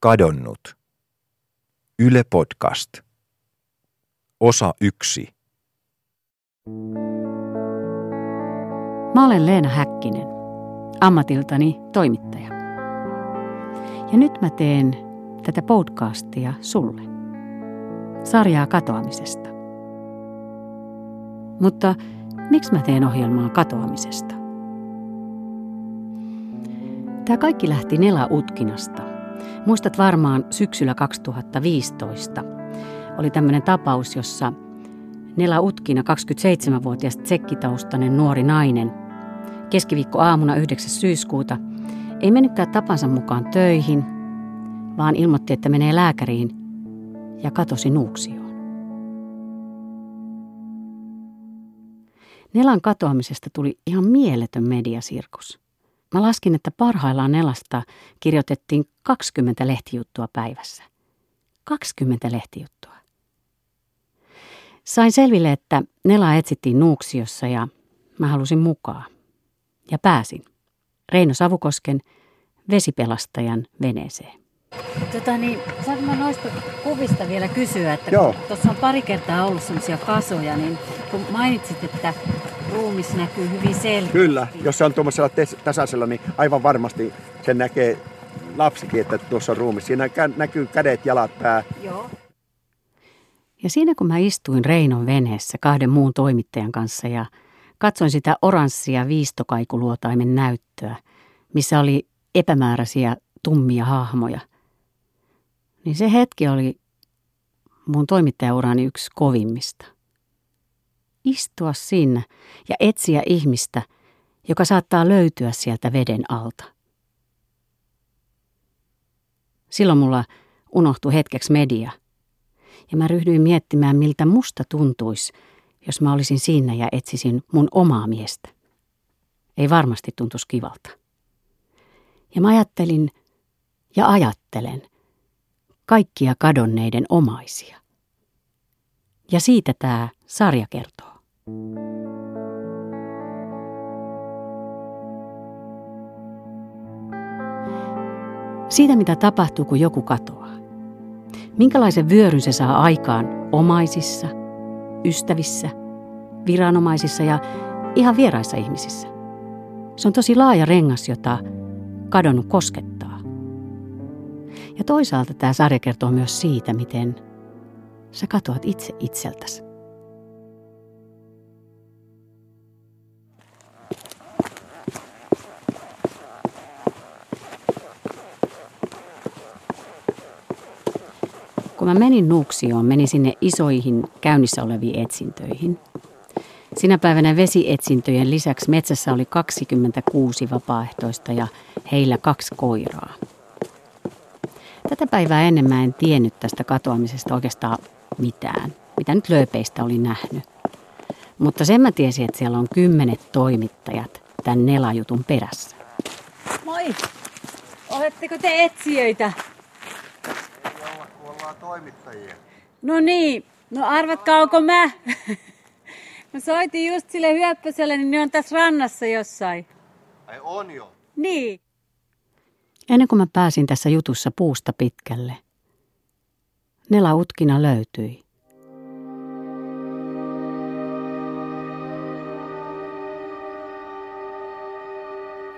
Kadonnut. Yle Podcast. Osa yksi. Mä olen Leena Häkkinen, ammatiltani toimittaja. Ja nyt mä teen tätä podcastia sulle. Sarjaa katoamisesta. Mutta miksi mä teen ohjelmaa katoamisesta? Tämä kaikki lähti Nela Utkinasta. Muistat varmaan syksyllä 2015 oli tämmöinen tapaus, jossa Nela Utkina, 27-vuotias tsekkitaustainen nuori nainen, keskiviikko aamuna 9. syyskuuta, ei mennytkään tapansa mukaan töihin, vaan ilmoitti, että menee lääkäriin ja katosi Nuuksioon. Nelan katoamisesta tuli ihan mieletön mediasirkus. Mä laskin, että parhaillaan Nelasta kirjoitettiin 20 lehtijuttua päivässä. 20 lehtijuttua. Sain selville, että Nela etsittiin Nuuksiossa ja mä halusin mukaan. Ja pääsin. Reino Savukosken vesipelastajan veneeseen. Tota niin, saanko mä noista kuvista vielä kysyä, että Joo. tuossa on pari kertaa ollut sellaisia kasoja, niin kun mainitsit, että ruumis näkyy hyvin selkeästi. Kyllä, jos se on tuommoisella tasaisella, niin aivan varmasti sen näkee lapsikin, että tuossa on ruumi. Siinä näkyy kädet, jalat, pää. Joo. Ja siinä kun mä istuin Reinon veneessä kahden muun toimittajan kanssa ja katsoin sitä oranssia viistokaikuluotaimen näyttöä, missä oli epämääräisiä tummia hahmoja, niin se hetki oli mun toimittajaurani yksi kovimmista. Istua siinä ja etsiä ihmistä, joka saattaa löytyä sieltä veden alta. Silloin mulla unohtui hetkeksi media – ja mä ryhdyin miettimään, miltä musta tuntuisi, jos mä olisin siinä ja etsisin mun omaa miestä. Ei varmasti tuntuisi kivalta. Ja mä ajattelin ja ajattelen kaikkia kadonneiden omaisia. Ja siitä tämä sarja kertoo. Siitä, mitä tapahtuu, kun joku katoaa. Minkälaisen vyöryn se saa aikaan omaisissa, ystävissä, viranomaisissa ja ihan vieraissa ihmisissä? Se on tosi laaja rengas, jota kadonnut koskettaa. Ja toisaalta tämä sarja kertoo myös siitä, miten sä katoat itse itseltäsi. Kun mä menin Nuuksioon, menin sinne isoihin käynnissä oleviin etsintöihin. Sinä päivänä vesietsintöjen lisäksi metsässä oli 26 vapaaehtoista ja heillä kaksi koiraa. Tätä päivää ennen mä en tiennyt tästä katoamisesta oikeastaan mitään, mitä nyt lööpeistä oli nähnyt. Mutta sen mä tiesin, että siellä on kymmenet toimittajat tämän Nelajutun perässä. Moi! Oletteko te etsijöitä? ollaan toimittajia. No niin, no arvatkaa, onko mä? Mä soitin just sille hyöppäselle, niin ne on tässä rannassa jossain. Ai on jo. Niin. Ennen kuin mä pääsin tässä jutussa puusta pitkälle, Nela Utkina löytyi.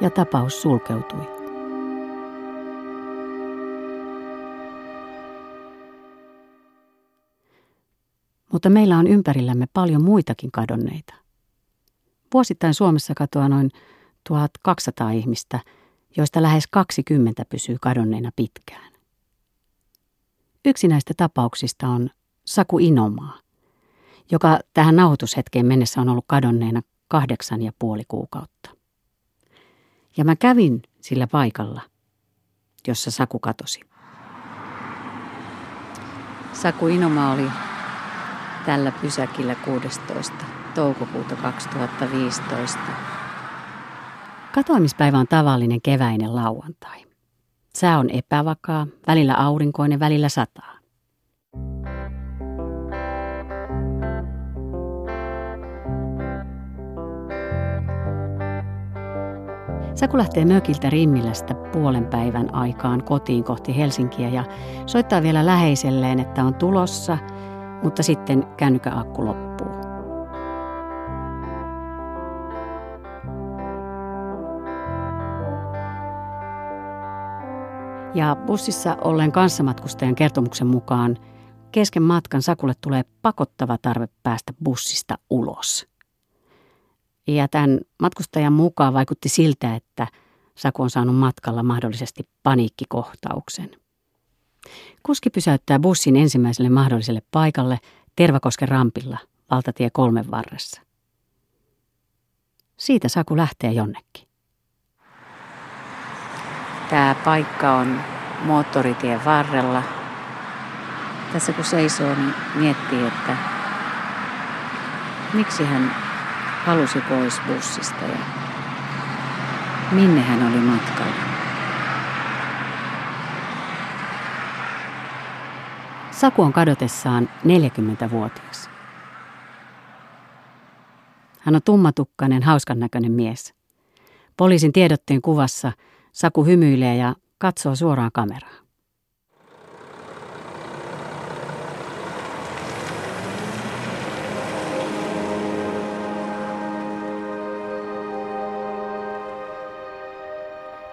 Ja tapaus sulkeutui. Mutta meillä on ympärillämme paljon muitakin kadonneita. Vuosittain Suomessa katoaa noin 1200 ihmistä, joista lähes 20 pysyy kadonneena pitkään. Yksi näistä tapauksista on Saku Inomaa, joka tähän nauhoitushetkeen mennessä on ollut kadonneena kahdeksan ja puoli kuukautta. Ja mä kävin sillä paikalla, jossa Saku katosi. Saku Inoma oli tällä pysäkillä 16. toukokuuta 2015. Katoamispäivä on tavallinen keväinen lauantai. Sää on epävakaa, välillä aurinkoinen, välillä sataa. Saku lähtee mökiltä Rimmilästä puolen päivän aikaan kotiin kohti Helsinkiä ja soittaa vielä läheiselleen, että on tulossa, mutta sitten kännykkäakku loppuu. Ja bussissa olleen kanssamatkustajan kertomuksen mukaan kesken matkan Sakulle tulee pakottava tarve päästä bussista ulos. Ja tämän matkustajan mukaan vaikutti siltä, että Saku on saanut matkalla mahdollisesti paniikkikohtauksen. Kuski pysäyttää bussin ensimmäiselle mahdolliselle paikalle Tervakosken rampilla valtatie kolmen varressa. Siitä Saku lähtee jonnekin. Tämä paikka on moottoritien varrella. Tässä kun seisoo, niin miettii, että miksi hän halusi pois bussista ja minne hän oli matkalla. Saku on kadotessaan 40-vuotias. Hän on tummatukkainen, hauskan näköinen mies. Poliisin tiedotteen kuvassa Saku hymyilee ja katsoo suoraan kameraan.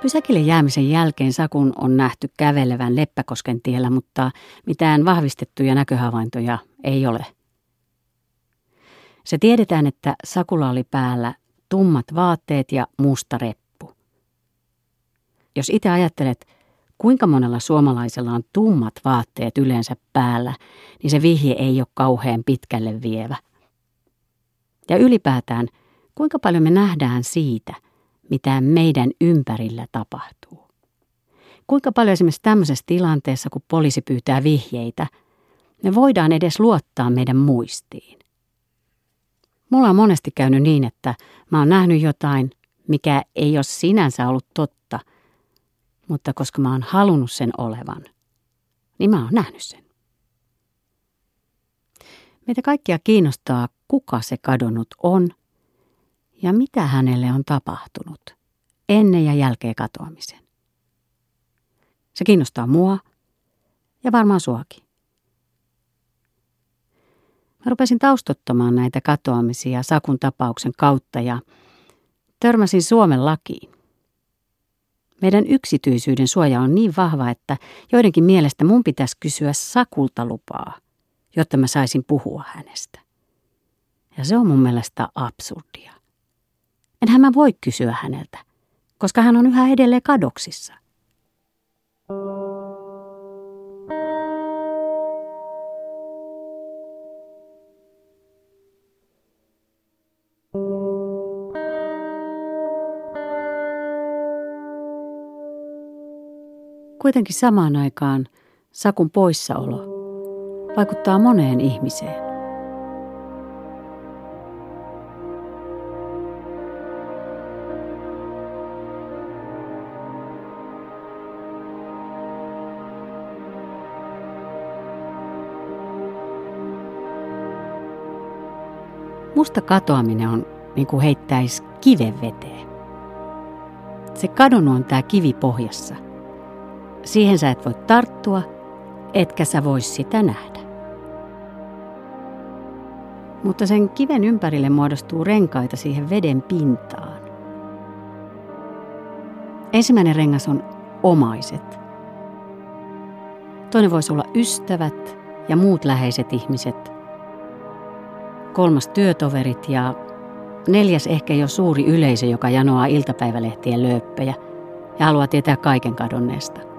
Pysäkille jäämisen jälkeen Sakun on nähty kävelevän Leppäkosken tiellä, mutta mitään vahvistettuja näköhavaintoja ei ole. Se tiedetään, että Sakulla oli päällä tummat vaatteet ja musta reppu. Jos itse ajattelet, kuinka monella suomalaisella on tummat vaatteet yleensä päällä, niin se vihje ei ole kauhean pitkälle vievä. Ja ylipäätään, kuinka paljon me nähdään siitä – mitä meidän ympärillä tapahtuu. Kuinka paljon esimerkiksi tämmöisessä tilanteessa, kun poliisi pyytää vihjeitä, me voidaan edes luottaa meidän muistiin. Mulla on monesti käynyt niin, että mä oon nähnyt jotain, mikä ei ole sinänsä ollut totta, mutta koska mä oon halunnut sen olevan, niin mä oon nähnyt sen. Meitä kaikkia kiinnostaa, kuka se kadonnut on – ja mitä hänelle on tapahtunut ennen ja jälkeen katoamisen. Se kiinnostaa mua ja varmaan suakin. Mä rupesin taustottamaan näitä katoamisia Sakun tapauksen kautta ja törmäsin Suomen lakiin. Meidän yksityisyyden suoja on niin vahva, että joidenkin mielestä mun pitäisi kysyä Sakulta lupaa, jotta mä saisin puhua hänestä. Ja se on mun mielestä absurdia. Enhän mä voi kysyä häneltä, koska hän on yhä edelleen kadoksissa. Kuitenkin samaan aikaan Sakun poissaolo vaikuttaa moneen ihmiseen. Musta katoaminen on niin kuin heittäisi kiven veteen. Se kadonnut on tämä kivi pohjassa. Siihen sä et voi tarttua, etkä sä vois sitä nähdä. Mutta sen kiven ympärille muodostuu renkaita siihen veden pintaan. Ensimmäinen rengas on omaiset. Toinen voisi olla ystävät ja muut läheiset ihmiset – kolmas työtoverit ja neljäs ehkä jo suuri yleisö, joka janoaa iltapäivälehtien lööppejä ja haluaa tietää kaiken kadonneesta.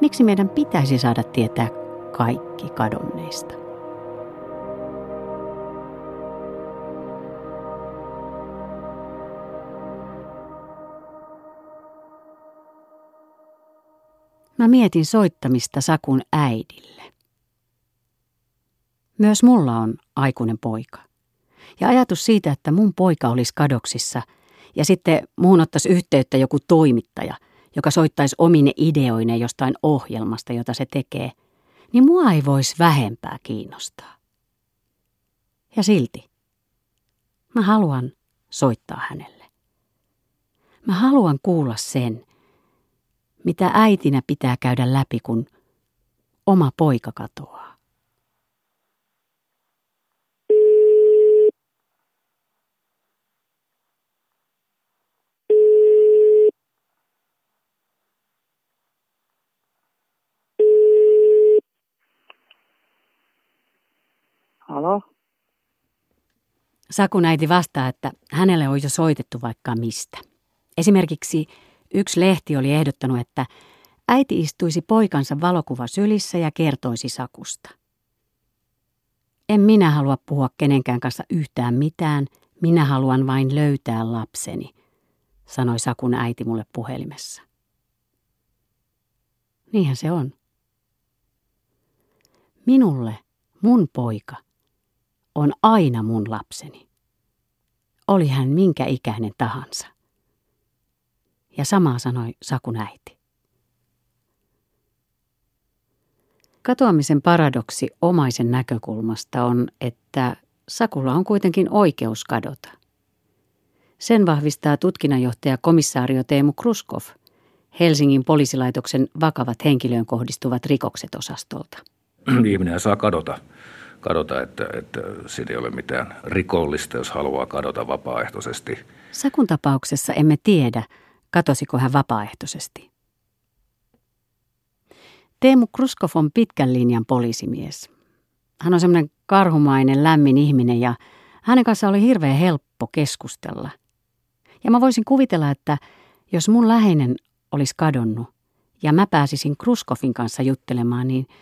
Miksi meidän pitäisi saada tietää kaikki kadonneista? Mä mietin soittamista Sakun äidille. Myös mulla on aikuinen poika. Ja ajatus siitä, että mun poika olisi kadoksissa ja sitten muun ottaisi yhteyttä joku toimittaja, joka soittaisi omine ideoineen jostain ohjelmasta, jota se tekee, niin mua ei voisi vähempää kiinnostaa. Ja silti. Mä haluan soittaa hänelle. Mä haluan kuulla sen, mitä äitinä pitää käydä läpi, kun oma poika katoaa. Halo? Sakun äiti vastaa, että hänelle on jo soitettu vaikka mistä. Esimerkiksi yksi lehti oli ehdottanut, että äiti istuisi poikansa valokuva sylissä ja kertoisi Sakusta. En minä halua puhua kenenkään kanssa yhtään mitään, minä haluan vain löytää lapseni, sanoi Sakun äiti mulle puhelimessa. Niinhän se on. Minulle mun poika on aina mun lapseni. Oli hän minkä ikäinen tahansa. Ja samaa sanoi Sakun äiti. Katoamisen paradoksi omaisen näkökulmasta on, että Sakulla on kuitenkin oikeus kadota. Sen vahvistaa tutkinnanjohtaja komissaario Teemu Kruskov Helsingin poliisilaitoksen vakavat henkilöön kohdistuvat rikokset osastolta. Ihminen saa kadota kadota, että, että siinä ei ole mitään rikollista, jos haluaa kadota vapaaehtoisesti. Sakun tapauksessa emme tiedä, katosiko hän vapaaehtoisesti. Teemu Kruskov on pitkän linjan poliisimies. Hän on semmoinen karhumainen, lämmin ihminen ja hänen kanssa oli hirveän helppo keskustella. Ja mä voisin kuvitella, että jos mun läheinen olisi kadonnut ja mä pääsisin Kruskovin kanssa juttelemaan, niin –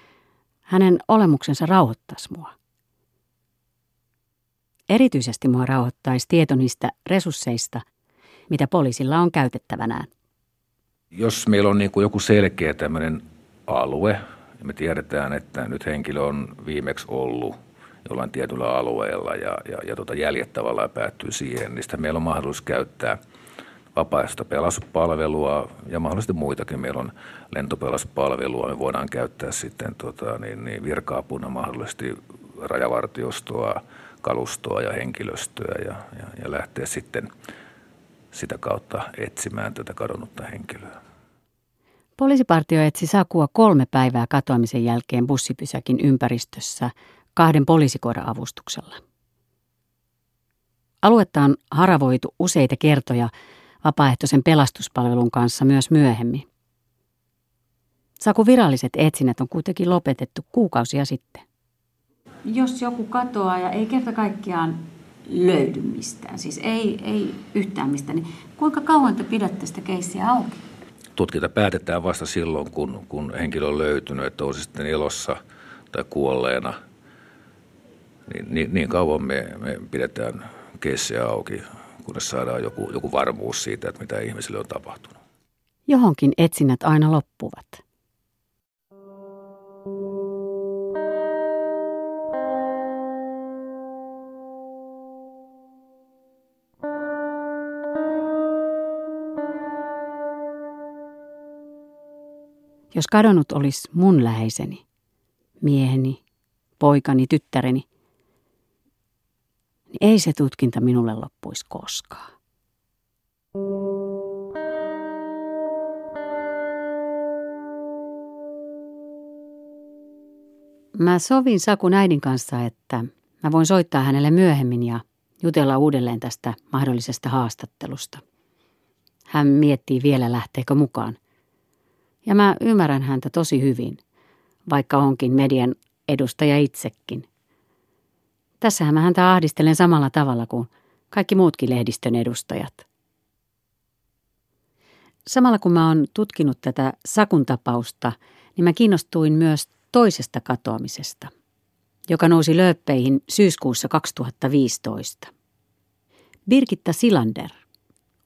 hänen olemuksensa rauhoittaisi mua. Erityisesti mua rauhoittaisi tieto niistä resursseista, mitä poliisilla on käytettävänään. Jos meillä on niin kuin joku selkeä tämmöinen alue, ja me tiedetään, että nyt henkilö on viimeksi ollut jollain tietyllä alueella ja, ja, ja tota jäljet tavallaan päättyy siihen, niin sitä meillä on mahdollisuus käyttää – vapaaehtoista pelastuspalvelua ja mahdollisesti muitakin. Meillä on lentopelastuspalvelua, me voidaan käyttää sitten tota, niin, niin virka-apuna mahdollisesti rajavartiostoa, kalustoa ja henkilöstöä ja, ja, ja lähteä sitten sitä kautta etsimään tätä kadonnutta henkilöä. Poliisipartio etsi Sakua kolme päivää katoamisen jälkeen bussipysäkin ympäristössä kahden poliisikoira-avustuksella. Aluetta on haravoitu useita kertoja vapaaehtoisen pelastuspalvelun kanssa myös myöhemmin. Saku viralliset etsinnät on kuitenkin lopetettu kuukausia sitten. Jos joku katoaa ja ei kerta kaikkiaan löydy mistään, siis ei, ei yhtään mistään, niin kuinka kauan te pidätte sitä keissiä auki? Tutkinta päätetään vasta silloin, kun, kun henkilö on löytynyt, että on sitten elossa tai kuolleena. Niin, niin, niin kauan me, me pidetään keissiä auki kunnes saadaan joku, joku varmuus siitä, että mitä ihmisille on tapahtunut. Johonkin etsinnät aina loppuvat. Jos kadonnut olisi mun läheiseni, mieheni, poikani, tyttäreni, ei se tutkinta minulle loppuisi koskaan. Mä sovin Sakun äidin kanssa, että mä voin soittaa hänelle myöhemmin ja jutella uudelleen tästä mahdollisesta haastattelusta. Hän miettii vielä lähteekö mukaan. Ja mä ymmärrän häntä tosi hyvin, vaikka onkin median edustaja itsekin. Tässähän mä häntä ahdistelen samalla tavalla kuin kaikki muutkin lehdistön edustajat. Samalla kun mä oon tutkinut tätä Sakun tapausta, niin mä kiinnostuin myös toisesta katoamisesta, joka nousi lööppeihin syyskuussa 2015. Birgitta Silander,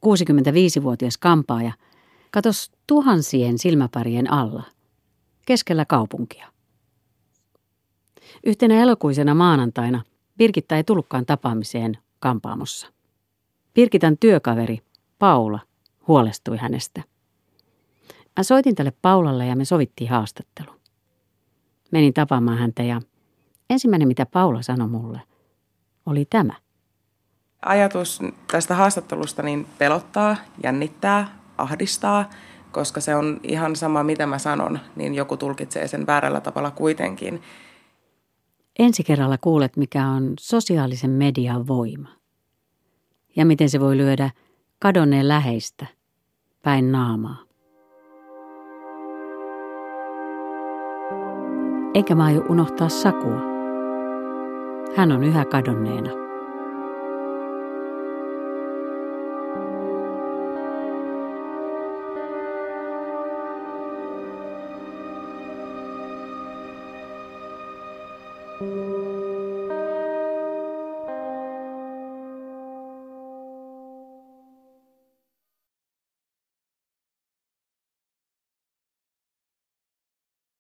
65-vuotias kampaaja, katosi tuhansien silmäparien alla, keskellä kaupunkia. Yhtenä elokuisena maanantaina – Birgitta ei tullutkaan tapaamiseen kampaamossa. Birgitan työkaveri, Paula, huolestui hänestä. Mä soitin tälle Paulalle ja me sovittiin haastattelu. Menin tapaamaan häntä ja ensimmäinen mitä Paula sanoi mulle oli tämä. ajatus tästä haastattelusta niin pelottaa, jännittää, ahdistaa, koska se on ihan sama, mitä mä sanon, niin joku tulkitsee sen väärällä tavalla kuitenkin. Ensi kerralla kuulet, mikä on sosiaalisen median voima ja miten se voi lyödä kadonneen läheistä päin naamaa. Eikä mä aio unohtaa Sakua. Hän on yhä kadonneena.